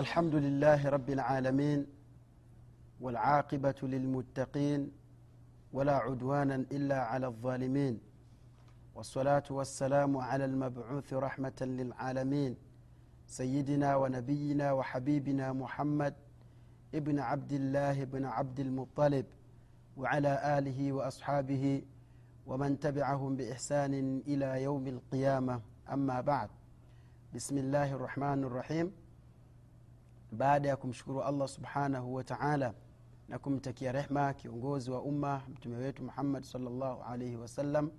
الحمد لله رب العالمين والعاقبة للمتقين ولا عدوانا إلا على الظالمين والصلاة والسلام على المبعوث رحمة للعالمين سيدنا ونبينا وحبيبنا محمد ابن عبد الله بن عبد المطلب وعلى آله وأصحابه ومن تبعهم بإحسان إلى يوم القيامة. أما بعد بسم الله الرحمن الرحيم. Baada ya kumshukuru allah subhanahu wataala na kumtakia rehma kiongozi wa umma mtume wetu muhammad salllahu alaihi wasallam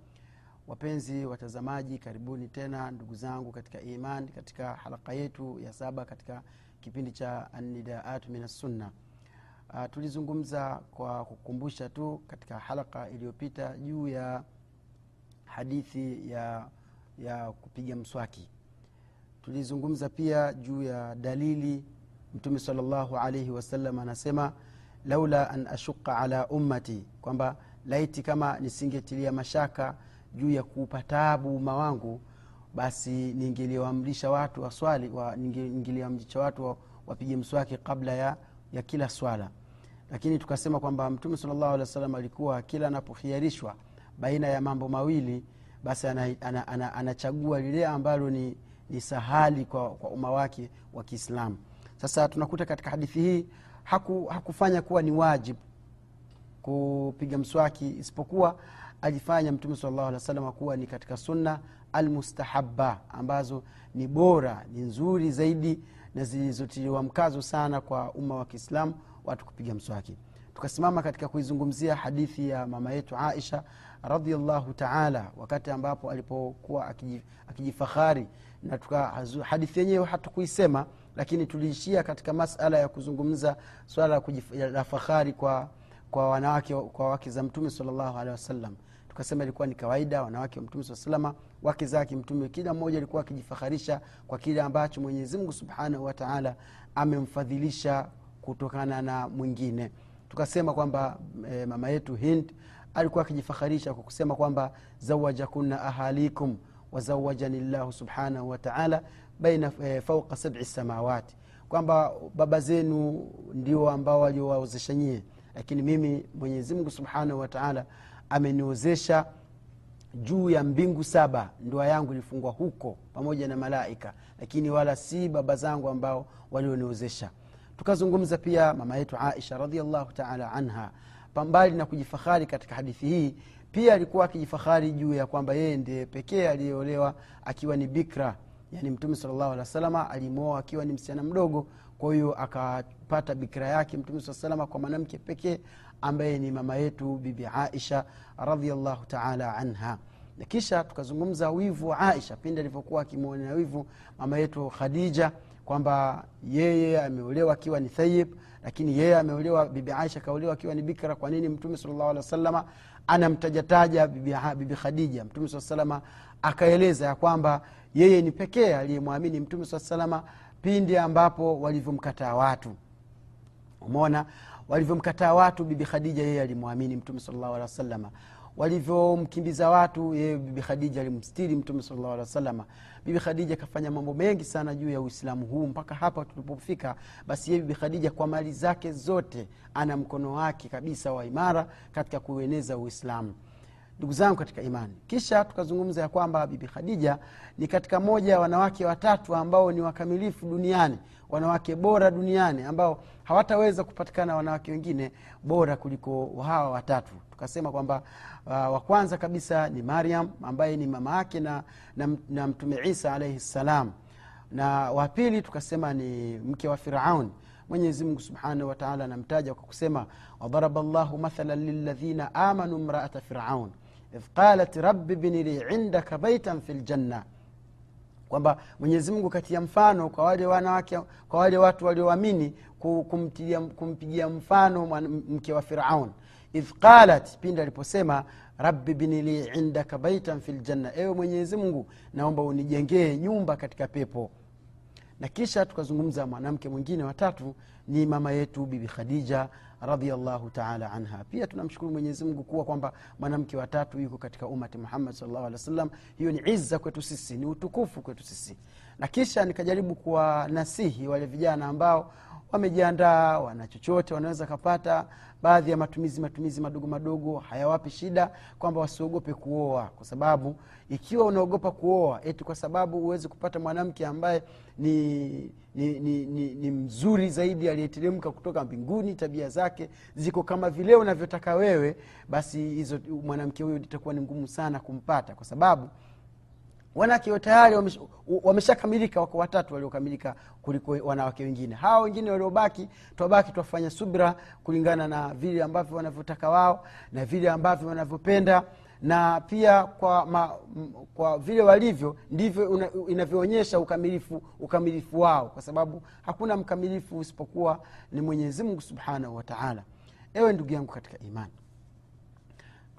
wapenzi watazamaji karibuni tena ndugu zangu katika iman katika halaka yetu ya saba katika kipindi cha anidaatu min assunna uh, tulizungumza kwa kukumbusha tu katika halaka iliyopita juu ya hadithi ya ya kupiga mswaki. Tulizungumza pia juu ya dalili mtume salllahu alaihi wasallam anasema laula an ashuqa ala ummati kwamba laiti kama nisingetilia mashaka juu ya kuupa taabu umma wangu basi ningeliwaamrisha watu waswali wa, ningeliwaamrisha watu wapige mswaki kabla ya, ya kila swala. Lakini tukasema kwamba mtume salllahu alehi wasallam alikuwa kila anapokhiarishwa baina ya mambo mawili basi anachagua ana, ana, ana, ana lile ambalo ni, ni sahali kwa, kwa umma wake wa kiislamu sasa tunakuta katika hadithi hii haku, hakufanya kuwa ni wajib kupiga mswaki isipokuwa alifanya mtume salllahu alih wa kuwa ni katika sunna almustahaba ambazo ni bora ni nzuri zaidi na zilizotiliwa mkazo sana kwa umma wa kiislamu watu kupiga mswaki. Tukasimama katika kuizungumzia hadithi ya mama yetu aisha radiallahu taala wakati ambapo alipokuwa akijifahari na tuka, hadithi yenyewe hatukuisema lakini tuliishia katika masala ya kuzungumza swala la fahari kwa kwa wanawake kwa wake za mtume salllahu alehi wasallam. Tukasema ilikuwa ni kawaida wanawake wa mtume salama wake zake mtume kila mmoja alikuwa akijifaharisha kwa kile ambacho mwenyezimngu subhanahu wataala amemfadhilisha kutokana na mwingine. Tukasema kwamba e, mama yetu hind alikuwa akijifaharisha kwa kusema kwamba zawajakunna ahalikum wazawajani llahu subhanahu wataala baina e, fauka sabi samawati kwamba baba zenu ndio ambao waliowawezesha nyie. Lakini mimi mwenyezimngu subhanahu wataala ameniozesha juu ya mbingu saba. Ndoa yangu ilifungwa huko pamoja na malaika. Lakini wala si baba zangu ambao walioniozesha. Tukazungumza pia mama yetu aisha radiallahu taala anha pambali na kujifahari katika hadithi hii pia alikuwa akijifahari juu ya kwamba yeye ndiye pekee aliyeolewa akiwa ni bikra yani mtume salllahu alehi wa salama alimwoa akiwa ni msichana mdogo kwa hiyo akapata bikira yake mtume saa salama kwa mwanamke pekee ambaye ni mama yetu bibi aisha radiallahu taala anha. Na kisha tukazungumza wivu wa aisha pindi alivyokuwa akimwonea wivu mama yetu khadija kwamba yeye ameolewa akiwa ni thayib lakini yeye ameolewa bibi aisha akaolewa akiwa ni bikra kwa nini mtume salllahu alehi wa salama anamtajataja bibi, bibi khadija. Mtume saa salama akaeleza ya kwamba yeye ni pekee aliyemwamini mtume saa salama pindi ambapo walivyomkataa watu. Umona walivyomkataa watu bibi khadija yeye alimwamini mtume salllahu alehi wasalama walivyomkimbiza watu yeye bibi khadija alimstiri mtume salllahu alehi wasalama bibi khadija akafanya mambo mengi sana juu ya uislamu huu. Mpaka hapa tulipofika basi yeye bibi khadija kwa mali zake zote ana mkono wake kabisa wa imara katika kueneza uislamu. Ndugu zangu katika imani kisha tukazungumza ya kwamba bibi khadija ni katika moja ya wanawake watatu ambao ni wakamilifu duniani wanawake bora duniani ambao hawataweza kupatikana wanawake wengine bora kuliko hawa watatu tukasema kwamba uh, wa kwanza kabisa ni mariam ambaye ni mama yake na, na, na mtume isa alaihi ssalam na wa pili tukasema ni mke wa firaun. Mwenyezi mungu subhanahu wataala anamtaja kwa kusema wadaraba llahu mathalan liladhina amanu mraata firaun. Idh qalat rabbi bni li indaka baitan fi ljanna kwamba mwenyezi mungu katia mfano kwa wale wanawake kwa wale watu walioamini kumpigia mfano mke wa firaun idh qalat pindi aliposema rabbi binili indaka baitan fi ljanna ewe mwenyezi mungu naomba unijengee nyumba katika pepo. Na kisha tukazungumza mwanamke mwingine watatu ni mama yetu bibi khadija radiallahu taala anha. Pia tunamshukuru mwenyezimngu kuwa kwamba mwanamke watatu yuko katika umati muhammad salllahu alehi wa sallam hiyo ni izza kwetu sisi ni utukufu kwetu sisi. Na kisha nikajaribu kuwanasihi wale vijana ambao wamejiandaa wana chochote wanaweza kapata. Baadhi ya matumizi matumizi madogo madogo hayawapi shida kwamba wasiogope kuoa kwa sababu ikiwa unaogopa kuoa eti kwa sababu huwezi kupata mwanamke ambaye ni ni, ni, ni, ni mzuri zaidi aliyeteremka kutoka mbinguni tabia zake ziko kama vile unavyotaka wewe basi hizo mwanamke huyo itakuwa ni ngumu sana kumpata kwa sababu wanawake tayari wameshakamilika wako watatu waliokamilika kuliko wanawake wengine. Hawa wengine waliobaki twabaki twafanya subra kulingana na vile ambavyo wanavyotaka wao na vile ambavyo wanavyopenda na pia kwa, ma, m- kwa vile walivyo ndivyo inavyoonyesha ukamilifu ukamilifu wao kwa sababu hakuna mkamilifu isipokuwa ni mwenyezimungu subhanahu wataala ewe ndugu yangu katika imani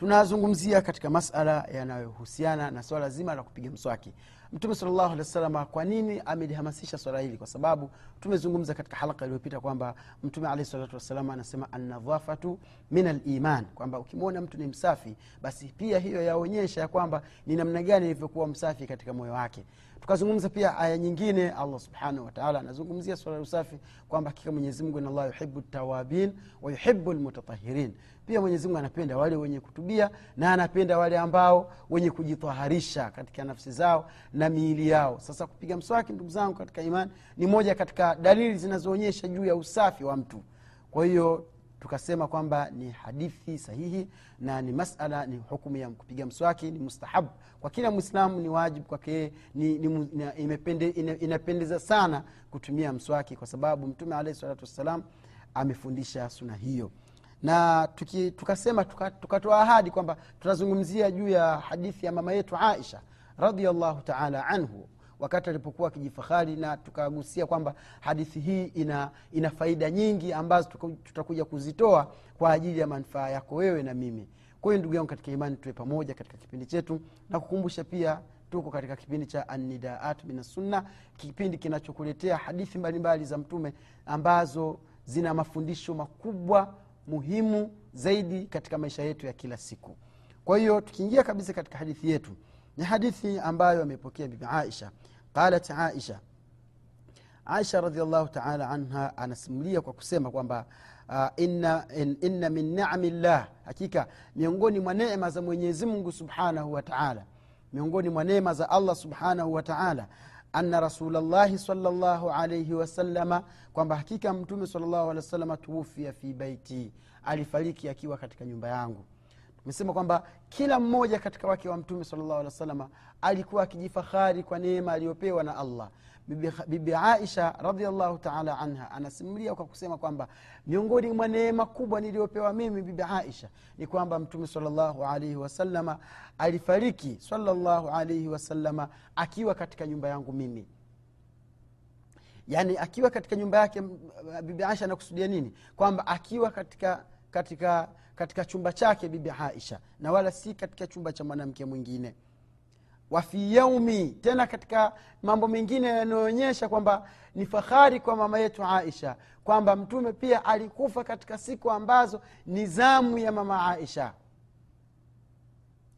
tunazungumzia katika masala yanayohusiana na swala zima la kupiga mswaki. Mtume salllahu alehi wasalama kwa nini amelihamasisha swala hili? Kwa sababu tumezungumza katika halaka iliyopita kwamba mtume alehi salatu wassalam anasema annadhafatu min aliman kwamba ukimwona mtu ni msafi basi pia hiyo yaonyesha ya kwamba ni namna gani ilivyokuwa msafi katika moyo wake tukazungumza pia aya nyingine allah subhanahu wataala anazungumzia swala la usafi kwamba hakika mwenyezimungu inallah yuhibu tawabin wa yuhibu lmutatahirin pia mwenyezimungu anapenda wale wenye kutubia na anapenda wale ambao wenye kujitaharisha katika nafsi zao na miili yao. Sasa kupiga mswaki ndugu zangu katika imani ni moja katika dalili zinazoonyesha juu ya usafi wa mtu. Kwa hiyo tukasema kwamba ni hadithi sahihi na ni masala ni hukumu ya kupiga mswaki ni mustahabu kwa kila mwislamu ni wajibu kwake inapendeza sana kutumia mswaki kwa sababu mtume alahi salatu wassalam amefundisha suna hiyo. Na tuki, tukasema tukatoa tuka ahadi kwamba tutazungumzia juu ya hadithi ya mama yetu aisha radiallahu taala anhu wakati alipokuwa akijifahari na tukagusia kwamba hadithi hii ina, ina faida nyingi ambazo tutakuja kuzitoa kwa ajili ya manufaa yako wewe na mimi. Kwa hiyo ndugu yangu katika imani tuwe pamoja katika kipindi chetu. Na kukumbusha pia tuko katika kipindi cha anidaat minassunna kipindi kinachokuletea hadithi mbalimbali za mtume ambazo zina mafundisho makubwa muhimu zaidi katika maisha yetu ya kila siku. Kwa hiyo tukiingia kabisa katika hadithi yetu ni hadithi ambayo amepokea bibi aisha qalat aisha. Aisha radiallahu taala anha anasimulia kwa kusema kwamba uh, inna, in, inna min nami llah hakika miongoni mwa neema za mwenyezi mungu subhanahu wa taala miongoni mwa neema za allah subhanahu wa taala anna rasulllahi salllahu alaihi wasalama kwamba hakika mtume salllahu alehi wasalama tuufia fi baiti alifariki akiwa katika nyumba yangu tumesema kwamba kila mmoja katika wake wa mtume salllahu alehi wasalama alikuwa akijifahari kwa neema aliyopewa na allah. Bibi, bibi aisha radiallahu taala anha anasimulia kwa kusema kwamba miongoni mwa neema kubwa niliyopewa mimi bibi aisha ni kwamba mtume salllahu alaihi wasalama alifariki salllahu alaihi wasalama akiwa katika nyumba yangu mimi. Yaani akiwa katika nyumba yake bibi aisha anakusudia nini? Kwamba akiwa katika katika katika chumba chake bibi aisha na wala si katika chumba cha mwanamke mwingine. Wafi yaumi tena katika mambo mengine yanayoonyesha kwamba ni fahari kwa mama yetu aisha kwamba mtume pia alikufa katika siku ambazo ni zamu ya mama aisha.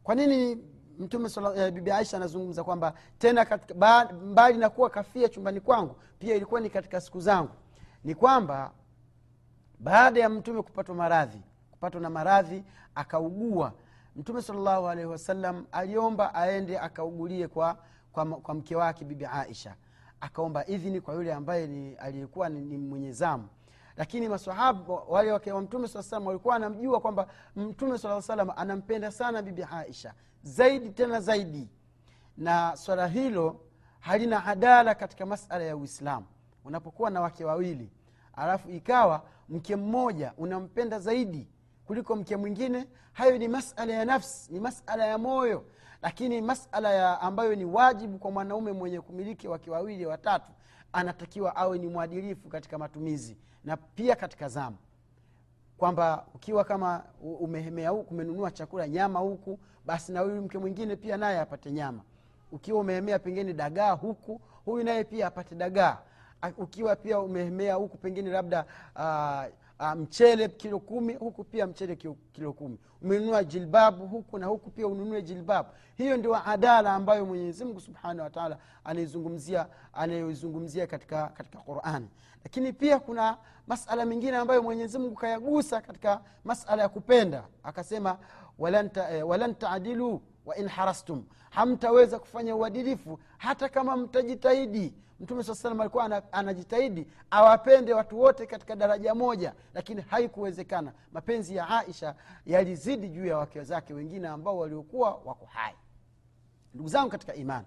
Kwa nini mtume eh, bibi aisha anazungumza kwamba tena katika, ba, mbali na kuwa kafia chumbani kwangu pia ilikuwa ni katika siku zangu? Ni kwamba baada ya mtume kupatwa maradhi kupatwa na maradhi akaugua. Mtume salllahu alaihi wasallam aliomba aende akaugulie kwa, kwa, kwa mke wake bibi aisha. Akaomba idhini kwa yule ambaye ni aliyekuwa ni, ni mwenye zamu. Lakini masahaba wale wake wa mtume saa salam walikuwa anamjua kwamba mtume saa salam anampenda sana bibi aisha. Zaidi tena zaidi. Na swala hilo halina adala katika masala ya uislamu. Unapokuwa na wake wawili alafu ikawa mke mmoja unampenda zaidi kuliko mke mwingine. Hayo ni masala ya nafsi ni masala ya moyo lakini masala ya ambayo ni wajibu kwa mwanaume mwenye kumiliki wake wawili watatu anatakiwa awe ni mwadilifu katika matumizi na pia katika zamu. Kwamba ukiwa kama umehemea huku umenunua chakula nyama huku basi na huyu mke mwingine pia naye apate nyama. Ukiwa umehemea pengine dagaa huku huyu naye pia apate dagaa ukiwa pia umehemea huku pengine labda uh, uh, mchele kilo kumi huku pia mchele kilo, kumi. Umenunua jilbabu huku na huku pia ununue jilbabu. Hiyo ndio adala ambayo mwenyezimngu subhanahu wataala anaizungumzia anayoizungumzia katika, katika qurani lakini pia kuna masala mengine ambayo mwenyezimngu kayagusa katika masala ya kupenda. Akasema walan, ta, eh, wain harastum hamtaweza kufanya uadilifu hata kama mtajitahidi. Mtume saa salam alikuwa anajitahidi awapende watu wote katika daraja moja lakini haikuwezekana. Mapenzi ya aisha yalizidi juu ya wake zake wengine ambao waliokuwa wako hai. Ndugu zangu katika imani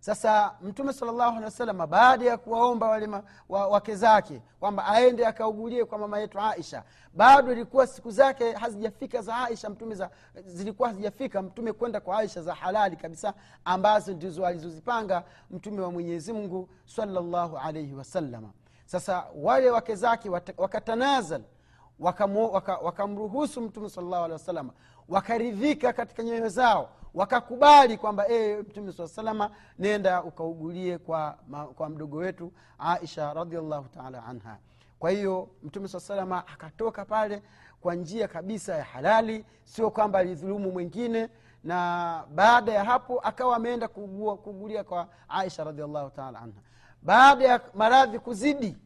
sasa mtume salllahu alehi wasalama baada ya kuwaomba wale wa, wake zake kwamba aende akaugulie kwa mama yetu aisha bado ilikuwa siku zake hazijafika za aisha mtume za, zilikuwa hazijafika mtume kwenda kwa aisha za halali kabisa ambazo ndizo alizozipanga mtume wa mwenyezi mungu salllahu alaihi wasalama sasa wale wake zake wakatanazal wakamruhusu waka, waka mtume salllahu alehi wasalama wakaridhika katika nyoyo zao wakakubali kwamba e, mtume saa salama nenda ukaugulie kwa, kwa mdogo wetu aisha radiallahu taala anha. Kwa hiyo mtume saa salama akatoka pale kwa njia kabisa ya halali sio kwamba alidhulumu mwingine. Na baada ya hapo akawa ameenda kuugulia kwa aisha radiallahu taala anha. Baada ya maradhi kuzidi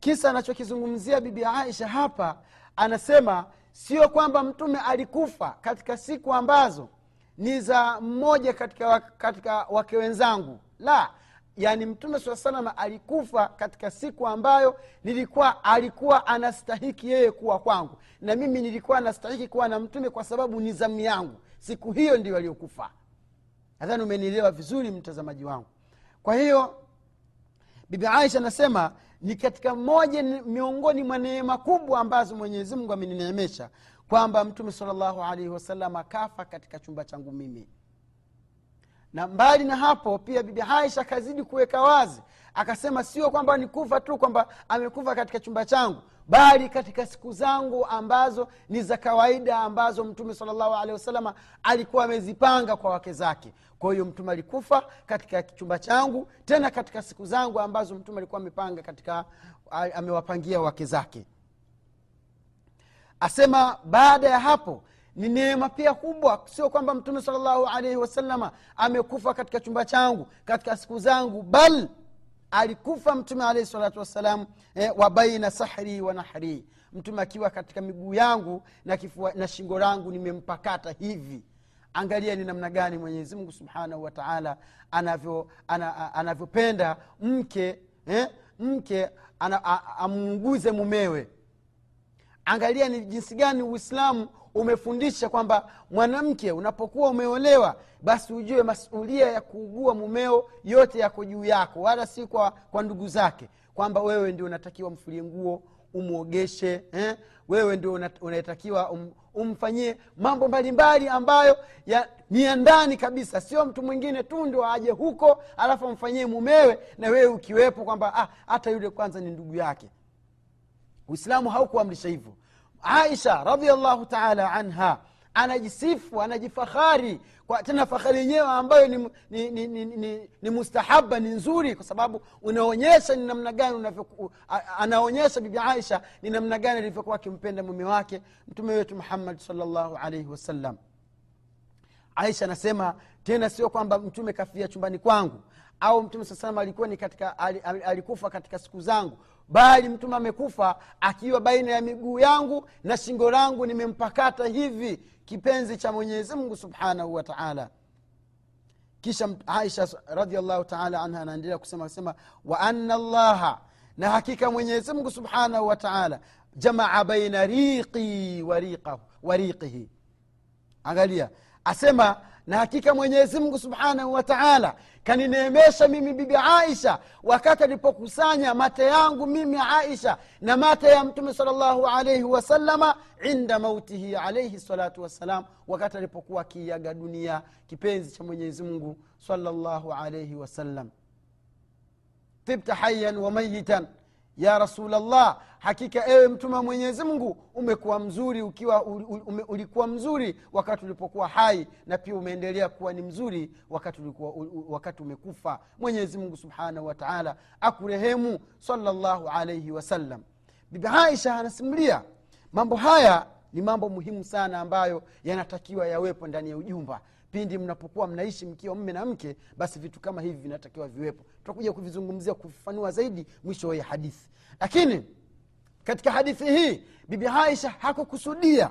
kisa anachokizungumzia bibi aisha hapa anasema sio kwamba mtume alikufa katika siku ambazo ni za mmoja katika, katika wake wenzangu. La yaani mtume saa salam alikufa katika siku ambayo nilikuwa alikuwa anastahiki yeye kuwa kwangu. Na mimi nilikuwa nastahiki kuwa na mtume kwa sababu ni zamu yangu. Siku hiyo ndio aliyokufa. Nadhani umenielewa vizuri mtazamaji wangu. Kwa hiyo bibi aisha anasema ni katika moja miongoni mwa neema kubwa ambazo mwenyezi mungu amenineemesha kwamba mtume salllahu alaihi wasallam akafa katika chumba changu mimi na mbali na hapo pia bibi aisha akazidi kuweka wazi akasema sio kwamba ni kufa tu kwamba amekufa katika chumba changu bali katika siku zangu ambazo ni za kawaida ambazo mtume salllahu alehi wasalama alikuwa amezipanga kwa wake zake. Kwa hiyo mtume alikufa katika chumba changu tena katika siku zangu ambazo mtume alikuwa amepanga katika amewapangia wake zake. Asema baada ya hapo ni neema pia kubwa. Sio kwamba mtume salllahu alaihi wasalama amekufa katika chumba changu katika siku zangu bal alikufa mtume alaihi salatu wassalam eh, wa baina sahri wa nahri. Mtume akiwa katika miguu yangu na, kifua, na shingo langu nimempakata hivi. Angalia ni namna gani mwenyezi mungu subhanahu wataala anavyopenda anavyo mke eh, mke amuunguze mumewe angalia ni jinsi gani uislamu umefundisha kwamba mwanamke unapokuwa umeolewa basi ujue masulia ya kuugua mumeo yote yako juu yako wala si kwa, kwa ndugu zake kwamba wewe ndio unatakiwa mfulie nguo umwogeshe eh? wewe ndio unatakiwa um, umfanyie mambo mbalimbali ambayo ya, ni ya ndani kabisa sio mtu mwingine tu ndio aje huko alafu amfanyie mumewe na wewe ukiwepo kwamba ah, hata yule kwanza ni ndugu yake uislamu haukuamrisha hivyo. Aisha radiallahu taala anha anajisifu anajifahari kwa tena fahari yenyewe ambayo ni, ni, ni, ni, ni, ni mustahaba ni nzuri kwa sababu unaonyesha ni namna gani anaonyesha bibi aisha ni namna gani alivyokuwa akimpenda mume wake mtume wetu muhammad salllahu alaihi wasallam. Aisha anasema tena sio kwamba mtume kafia chumbani kwangu au mtume saa salam alikuwa ni katika alikufa katika siku zangu bali mtume amekufa akiwa baina ya miguu yangu na shingo langu nimempakata hivi kipenzi cha mwenyezi mungu subhanahu wa taala. Kisha aisha radiallahu taala anha anaendelea kusema sema wa anna llaha na hakika mwenyezi mungu subhanahu wa taala jamaa baina riqi wa riqihi. Angalia asema na hakika mwenyezi mungu subhanahu wa taala kanineemesha mimi bibi aisha wakati alipokusanya mate yangu mimi aisha na mate ya mtume salllahu alaihi wasalama inda mautihi alaihi salatu wassalam wakati alipokuwa akiiaga dunia kipenzi cha mwenyezi mungu salllahu alaihi wasallam tibta hayan wa mayitan ya rasulllah hakika ewe mtume wa mwenyezi mungu umekuwa mzuri ukiwa ume, ulikuwa mzuri wakati ulipokuwa hai na pia umeendelea kuwa ni mzuri wakati, ulikuwa, wakati umekufa. Mwenyezi mungu subhanahu wa taala akurehemu salllahu alaihi wasallam bibi aisha anasimulia mambo haya ni mambo muhimu sana ambayo yanatakiwa yawepo ndani ya ujumba pindi mnapokuwa mnaishi mkiwa mme na mke basi vitu kama hivi vinatakiwa viwepo. Tutakuja kuvizungumzia kuvifanua zaidi mwisho ya hadithi. Lakini katika hadithi hii bibi aisha hakukusudia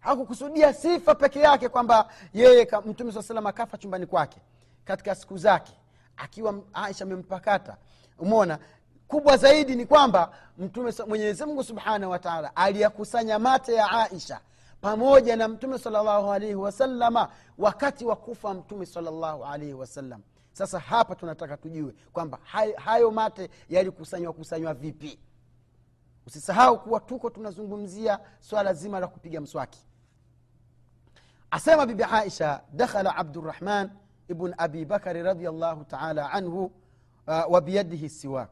hakukusudia sifa peke yake kwamba yeye mtume saa salam akafa chumbani kwake. Katika siku zake akiwa aisha amempakata umona kubwa zaidi ni kwamba mtume mwenyezi subhanahu wataala aliyakusanya mate ya aisha pamoja na mtume salllahu alaihi wasalama wakati wa kufa mtume salllahu alaihi wasallam sasa hapa tunataka tujue kwamba hay- hayo mate yalikusanywa kusanywa vipi. Usisahau kuwa tuko tunazungumzia swala zima la kupiga mswaki. Asema bibi aisha dakhala abdurahman ibn abi bakari radiallahu taala anhu uh, wa biyadihi siwak.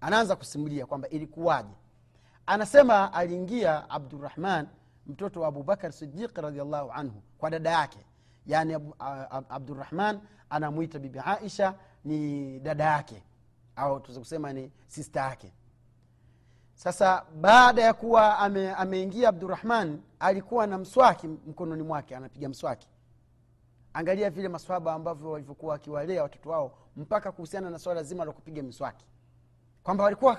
Anaanza kusimulia kwamba ilikuwaje. Anasema aliingia abdurahman mtoto wa abubakar sidiq radiallahu anhu kwa dada yake. A- abdurahman anamwita bibi aisha ni dada yake au tuweza kusema ni sista yake. Sasa baada ya kuwa ame, ameingia abdurahman alikuwa na mswaki mkononi mwake anapiga mswaki. Angalia vile maswaba ambavyo walivyokuwa wakiwalea watoto wao mpaka kuhusiana na swala zima la kupiga miswaki kwamba walikuwa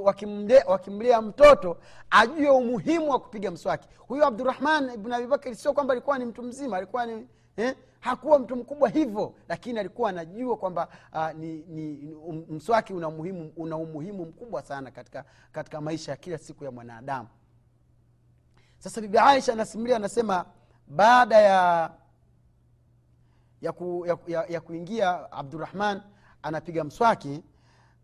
wakimlea waki, waki mtoto ajue umuhimu wa kupiga mswaki. Huyu abdurahman ibn abibakari sio kwamba alikuwa ni mtu mzima alikuwa ni eh, hakuwa mtu mkubwa hivyo lakini alikuwa anajua kwamba uh, ni, ni um, mswaki una umuhimu, una umuhimu mkubwa sana katika, katika maisha ya kila siku ya mwanadamu. Sasa bibi aisha anasimulia anasema baada ya ya, ku, ya, ya, ya kuingia abdurahman anapiga mswaki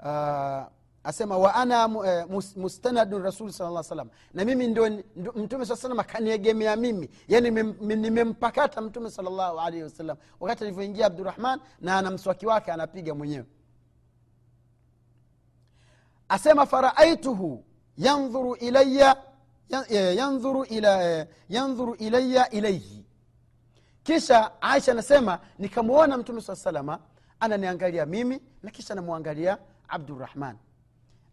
uh, asema wa ana eh, mustanadun rasuli sala salam na mimi ndio mtume saa salam akaniegemea mimi. Yani nimempakata mtume salllahu alaihi wasallam. Wakati alivyoingia abdurahman na ana mswaki wake anapiga mwenyewe. Asema faraaituhu yandhuru ilaya yan- yandhuru ila eh, ilaya ilaihi kisha aisha anasema nikamwona mtume saa salama ananiangalia mimi na kisha namwangalia abdurahman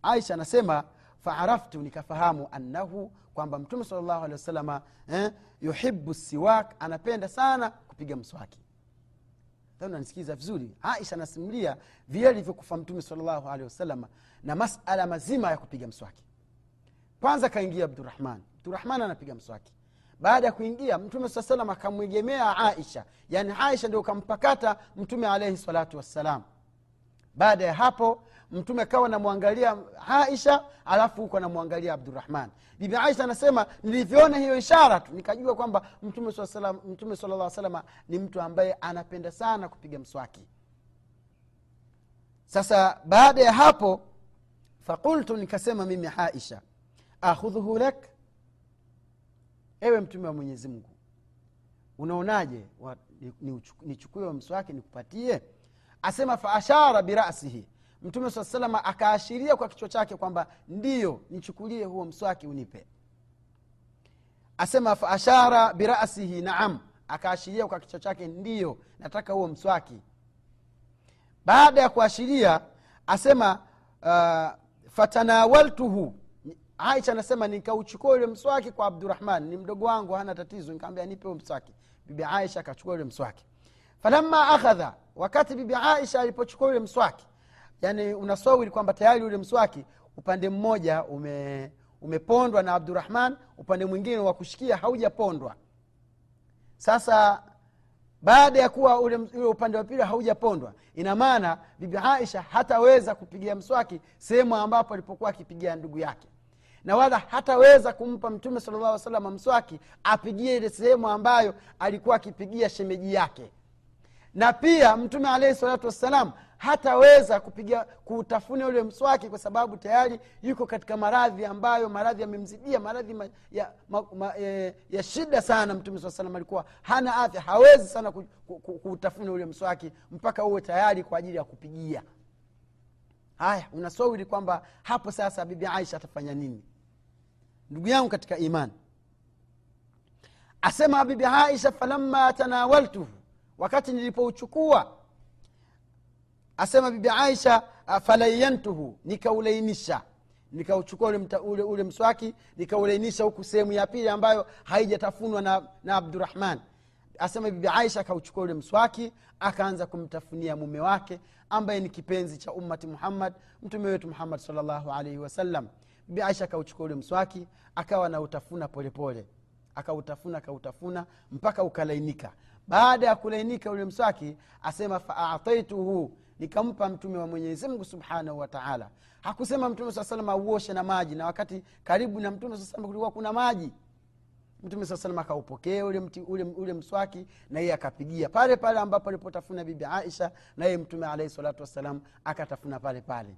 aisha anasema faaraftu nikafahamu annahu kwamba mtume salllahu alehi wasalama eh, yuhibu siwak anapenda sana kupiga mswaki. Nanisikiza vizuri. Aisha anasimulia vile alivyokufa mtume salllahu alehi wasalama na masala mazima ya kupiga mswaki. Kwanza kaingia abdurahman abdurahman anapiga mswaki. Baada ya kuingia mtume saa salam akamwegemea aisha. Yaani aisha ndio kampakata mtume alaihi salatu wassalam. Baada ya hapo mtume akawa namwangalia aisha alafu huko anamwangalia abdurahman bibi aisha anasema nilivyoona hiyo ishara tu nikajua kwamba mtume salam, salama ni mtu ambaye anapenda sana kupiga mswaki. Sasa baada ya hapo fakultu nikasema mimi aisha akhudhuhu lak? Ewe mtume wa mwenyezi mungu unaonaje nichukue ni- ni, mswaki nikupatie? Asema faashara birasihi mtume saa salama akaashiria kwa kichwa chake kwamba ndiyo nichukulie huo mswaki unipe. Asema faashara birasihi naam. Akaashiria kwa kichwa chake ndiyo nataka huo mswaki. Baada ya kuashiria asema uh, fatanawaltuhu. Aisha anasema nikauchukua ule mswaki kwa abdurahman ni mdogo wangu hana tatizo. Nikaambia nipe huo mswaki. Bibi aisha akachukua ule mswaki. Falamma akhadha wakati bibi aisha alipochukua ule mswaki yani unaswawiri kwamba tayari ule mswaki upande mmoja ume, umepondwa na abdurahman upande mwingine wa kushikia haujapondwa. Sasa baada ya kuwa ule, ule upande wa pili haujapondwa ina maana bibi aisha hataweza kupigia mswaki sehemu ambapo alipokuwa akipigia ndugu yake. Na wala hataweza kumpa mtume salllah salama mswaki apigie ile sehemu ambayo alikuwa akipigia shemeji yake. Na pia mtume alaihi salatu wassalam hataweza kupiga kuutafuna ule mswaki kwa sababu tayari yuko katika maradhi ambayo maradhi yamemzidia maradhi ma, ya, ma, ma, e, ya shida sana mtume saa salam alikuwa hana afya hawezi sana ku- ku- ku- kuutafuna ule mswaki mpaka uwe tayari kwa ajili ya kupigia. Haya unasawiri kwamba hapo sasa bibi aisha atafanya nini? Ndugu yangu katika imani asema bibi aisha falamma tanawaltuhu wakati nilipouchukua asema bibi aisha falayantuhu nikaulainisha. Nikauchukua ule, ule mswaki nikaulainisha huku sehemu ya pili ambayo haijatafunwa na, na abdurahman asema bibi aisha akauchukua ule mswaki akaanza kumtafunia mume wake ambaye ni kipenzi cha ummati muhammad mtume wetu muhammad salllahu alaihi wasallam bibi aisha akauchukua ule mswaki akawa anautafuna polepole. Akautafuna akautafuna mpaka ukalainika. Baada ya kulainika ule mswaki asema faataituhu nikampa mtume wa mwenyezi mungu subhanahu wataala hakusema mtume saa salam auoshe na maji na wakati karibu na mtume saa salam kulikuwa kuna maji. Mtume saa salam akaupokea ule, ule, ule mswaki na yeye akapigia pale pale ambapo alipotafuna bibi aisha na yeye mtume alaihi salatu wassalam akatafuna pale pale.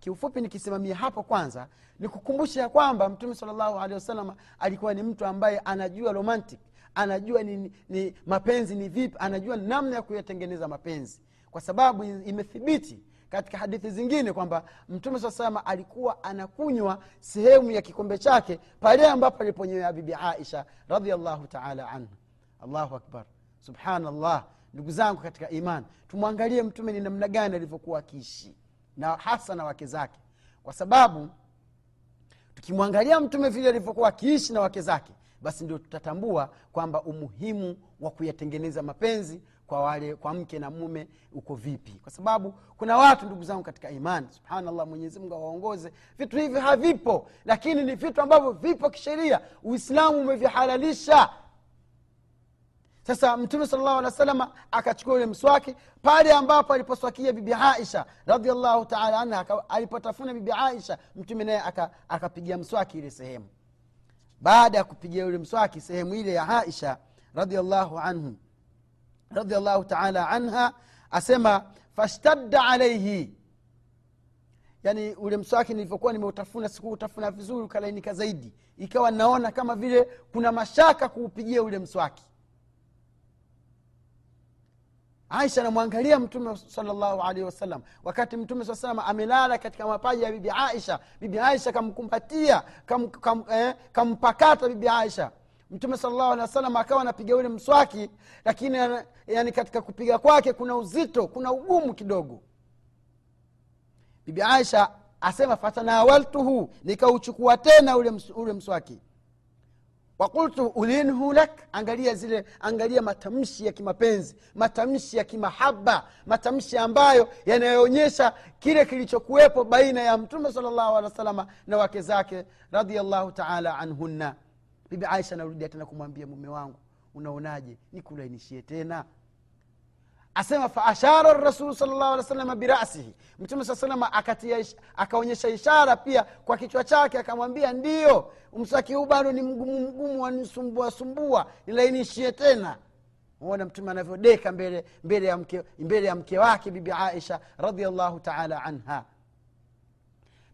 Kiufupi nikisimamia hapo kwanza nikukumbusha ya kwamba mtume salllahu alehi wasalama alikuwa ni mtu ambaye anajua romantic anajua ni, ni mapenzi ni vipi anajua namna ya kuyatengeneza mapenzi kwa sababu imethibiti katika hadithi zingine kwamba mtume saa salama alikuwa anakunywa sehemu ya kikombe chake pale ambapo aliponyewa bibi aisha radiallahu taala anha. Allahu akbar. Subhanallah. Ndugu zangu katika iman tumwangalie mtume ni namna gani alivyokuwa akiishi na hasa na wake zake. Kwa sababu tukimwangalia mtume vile alivyokuwa akiishi na wake zake basi ndio tutatambua kwamba umuhimu wa kuyatengeneza mapenzi kwa wale kwa mke na mume uko vipi? Kwa sababu kuna watu ndugu zangu katika imani. Subhanallah mwenyezimungu awaongoze. Vitu hivi havipo lakini ni vitu ambavyo vipo kisheria. Uislamu umevihalalisha. Sasa mtume salllahu alehi wa akachukua ule mswaki pale ambapo aliposwakia bibi aisha radiallahu taala anha alipotafuna bibi aisha mtume naye aka- mswaki ile sehemu. Baada ya kupigia ule mswaki sehemu ile ya aisha radiallahu anhu radiallahu taala anha asema fashtadda alaihi yani ule mswaki nilivyokuwa nimeutafuna sikuutafuna vizuri ukalainika zaidi. Ikawa naona kama vile kuna mashaka kuupigia ule mswaki. Aisha anamwangalia mtume salllahu alaihi wasallam. Wakati mtume saa salama amelala katika mapaja ya bibi aisha bibi aisha kamkumbatia kam, kam, eh, kampakata bibi aisha mtume salllahu alehi wasallam akawa anapiga ule mswaki lakini yani katika kupiga kwake kuna uzito kuna ugumu kidogo. Bibi aisha asema fatanawaltuhu nikauchukua tena ule, ule mswaki. Wakultu ulinhu lak angalia zile angalia matamshi ya kimapenzi matamshi ya kimahaba matamshi ambayo yanayoonyesha kile kilichokuwepo baina ya mtume salllahu alehi wa salama na wake zake radiallahu taala anhunna bibi aisha anarudia tena kumwambia mume wangu unaonaje? Nikulainishie tena. Asema faashara rasulu salllah alih salama birasihi mtume saa salama akaonyesha ishara pia kwa kichwa chake akamwambia ndiyo mswaki huu bado ni mgumu mgumu wanisumbua sumbua nilainishie tena. Ona mtume anavyodeka mbele, mbele, ya mke, mbele ya mke wake bibi aisha radiallahu taala anha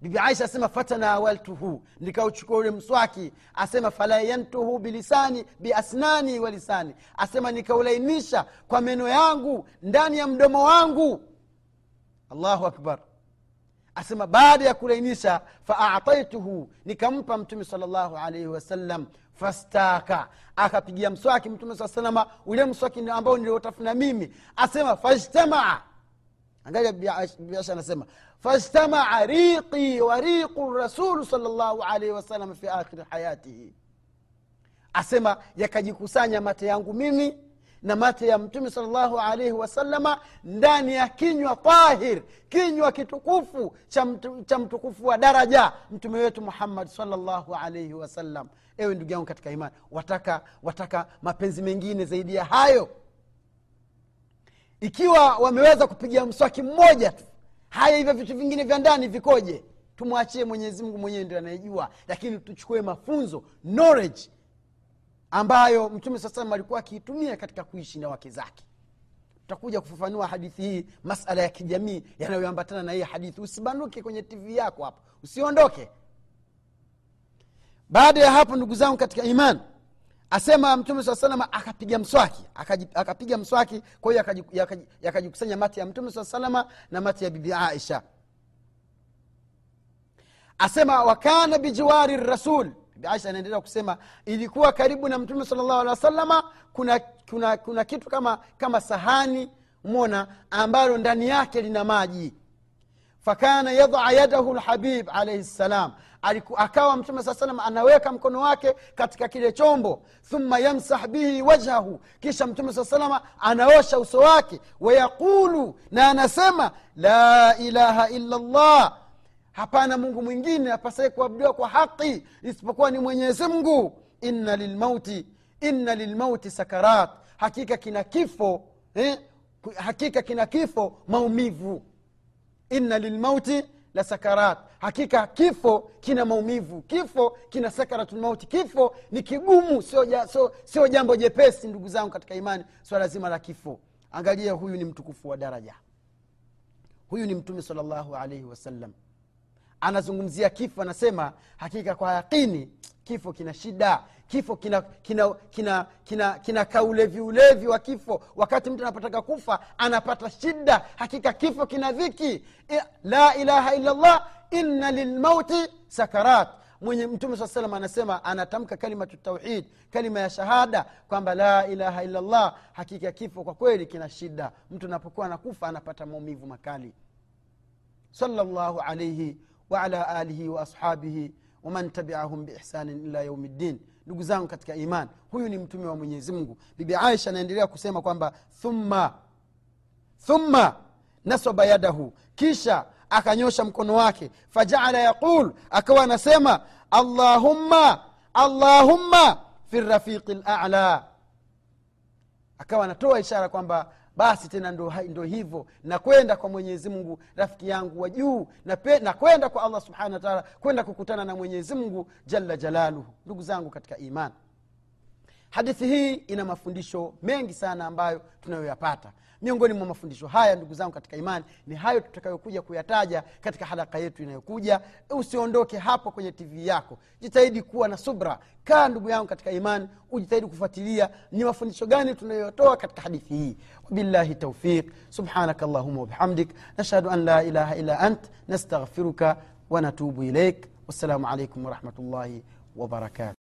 bibi aisha asema fatanawaltuhu nikauchukua ule mswaki asema falayantuhu bilisani biasnani wa lisani. Asema nikaulainisha kwa meno yangu ndani ya mdomo wangu. Allahu akbar. Asema baada ya kulainisha faataituhu nikampa mtume salllahu alaihi wasallam fastaka. Akapigia mswaki mtume saa salama ule mswaki ambao niliotafuna mimi. Asema fajtamaa. Angalia biasha anasema fajtamaa ريقي وريق الرسول salllahu alaihi wasallam fi akhiri hayatihi asema yakajikusanya mate yangu mimi na mate ya mtume salllahu alaihi wasalama ndani ya kinywa tahir kinywa kitukufu cha, mtu, mtukufu wa daraja mtume wetu muhammad salllahu alaihi wasallam. Ewe ndugu yangu katika imani wataka wataka mapenzi mengine zaidi ya hayo? Ikiwa wameweza kupigia mswaki mmoja tu haya hivyo vitu vingine vya ndani vikoje? Tumwachie mwenyezi mungu mwenyewe ndio anayejua lakini tuchukue mafunzo knowledge ambayo mtume saa alikuwa akiitumia katika kuishi na wake zake. Tutakuja kufafanua hadithi hii masala ya kijamii yanayoambatana na hii hadithi. Usibanduke kwenye tv yako hapo usiondoke. Baada ya hapo ndugu zangu katika iman asema mtume saa salama akapiga mswaki akapiga mswaki kwa hiyo yakaji- yakaji- yakajikusanya mati ya mtume saa salama na mati ya bibi aisha. Asema wakana bijiwari rasul. Bibi aisha anaendelea kusema ilikuwa karibu na mtume salllahu alehi wasalama kuna, kuna, kuna kitu kama kama sahani mona ambalo ndani yake lina maji fakana yadaa yadahu lhabib alaihi ssalam akawa mtume saa salam anaweka mkono wake katika kile chombo. Thumma yamsah bihi wajhahu. Kisha mtume saa salama anaosha uso wake. Wayaqulu na anasema la ilaha illa llah hapana mungu mwingine apasaye kuabudiwa kwa haqi isipokuwa ni mwenyezi mungu. Inna lilmauti inna lilmauti sakarat. Hakika kina kifo eh? hakika kina kifo maumivu inna lilmauti la sakarat. Hakika kifo kina maumivu kifo kina sakaratulmauti kifo ni kigumu sio, ja, sio, jambo jepesi ndugu zangu katika imani swala so zima la kifo. Angalia huyu ni mtukufu wa daraja. Huyu ni mtume salllahu alaihi wasallam anazungumzia kifo anasema hakika kwa yaqini kifo kina shida kifo kina kina kina kina, kina kaulevi ulevi wa kifo. Wakati mtu anapotaka kufa anapata shida. Hakika kifo kina dhiki. La ilaha illallah inna lilmauti sakarat. Mwenye mtume saa salam anasema anatamka kalimatu tauhid kalima ya shahada kwamba la ilaha illallah hakika kifo kwa kweli kina shida. Mtu anapokuwa anakufa anapata maumivu makali. Salllahu alaihi waala alihi waashabihi waman tabiahum biihsanin ila yaumi ddin ndugu zangu katika iman. Huyu ni mtume wa mwenyezi mungu. Bibi aisha anaendelea kusema kwamba thumma thumma nasaba yadahu. Kisha akanyosha mkono wake. Fajaala yaqul akawa anasema allahumma allahumma fi rafiqi lala akawa anatoa ishara kwamba basi tena ndo, ndo hivyo. Nakwenda kwa mwenyezi mungu rafiki yangu wa juu nakwenda kwa allah subhanahu wataala kwenda kukutana na mwenyezi mungu jalla jalaluhu. Ndugu zangu katika iman. Hadithi hii ina mafundisho mengi sana ambayo tunayoyapata miongoni mwa mafundisho haya ndugu zangu katika imani ni hayo tutakayokuja kuyataja katika halaka yetu inayokuja. Usiondoke hapo kwenye tv yako. Jitahidi kuwa na subra. Kaa ndugu yangu katika imani ujitahidi kufuatilia ni mafundisho gani tunayotoa katika hadithi hii. Wabillahi taufiq subhanaka allahuma wabihamdik nashhadu an la ilaha illa ant. Nastaghfiruka wanatubu ilaik wassalamu alaikum warahmatullahi wabarakatu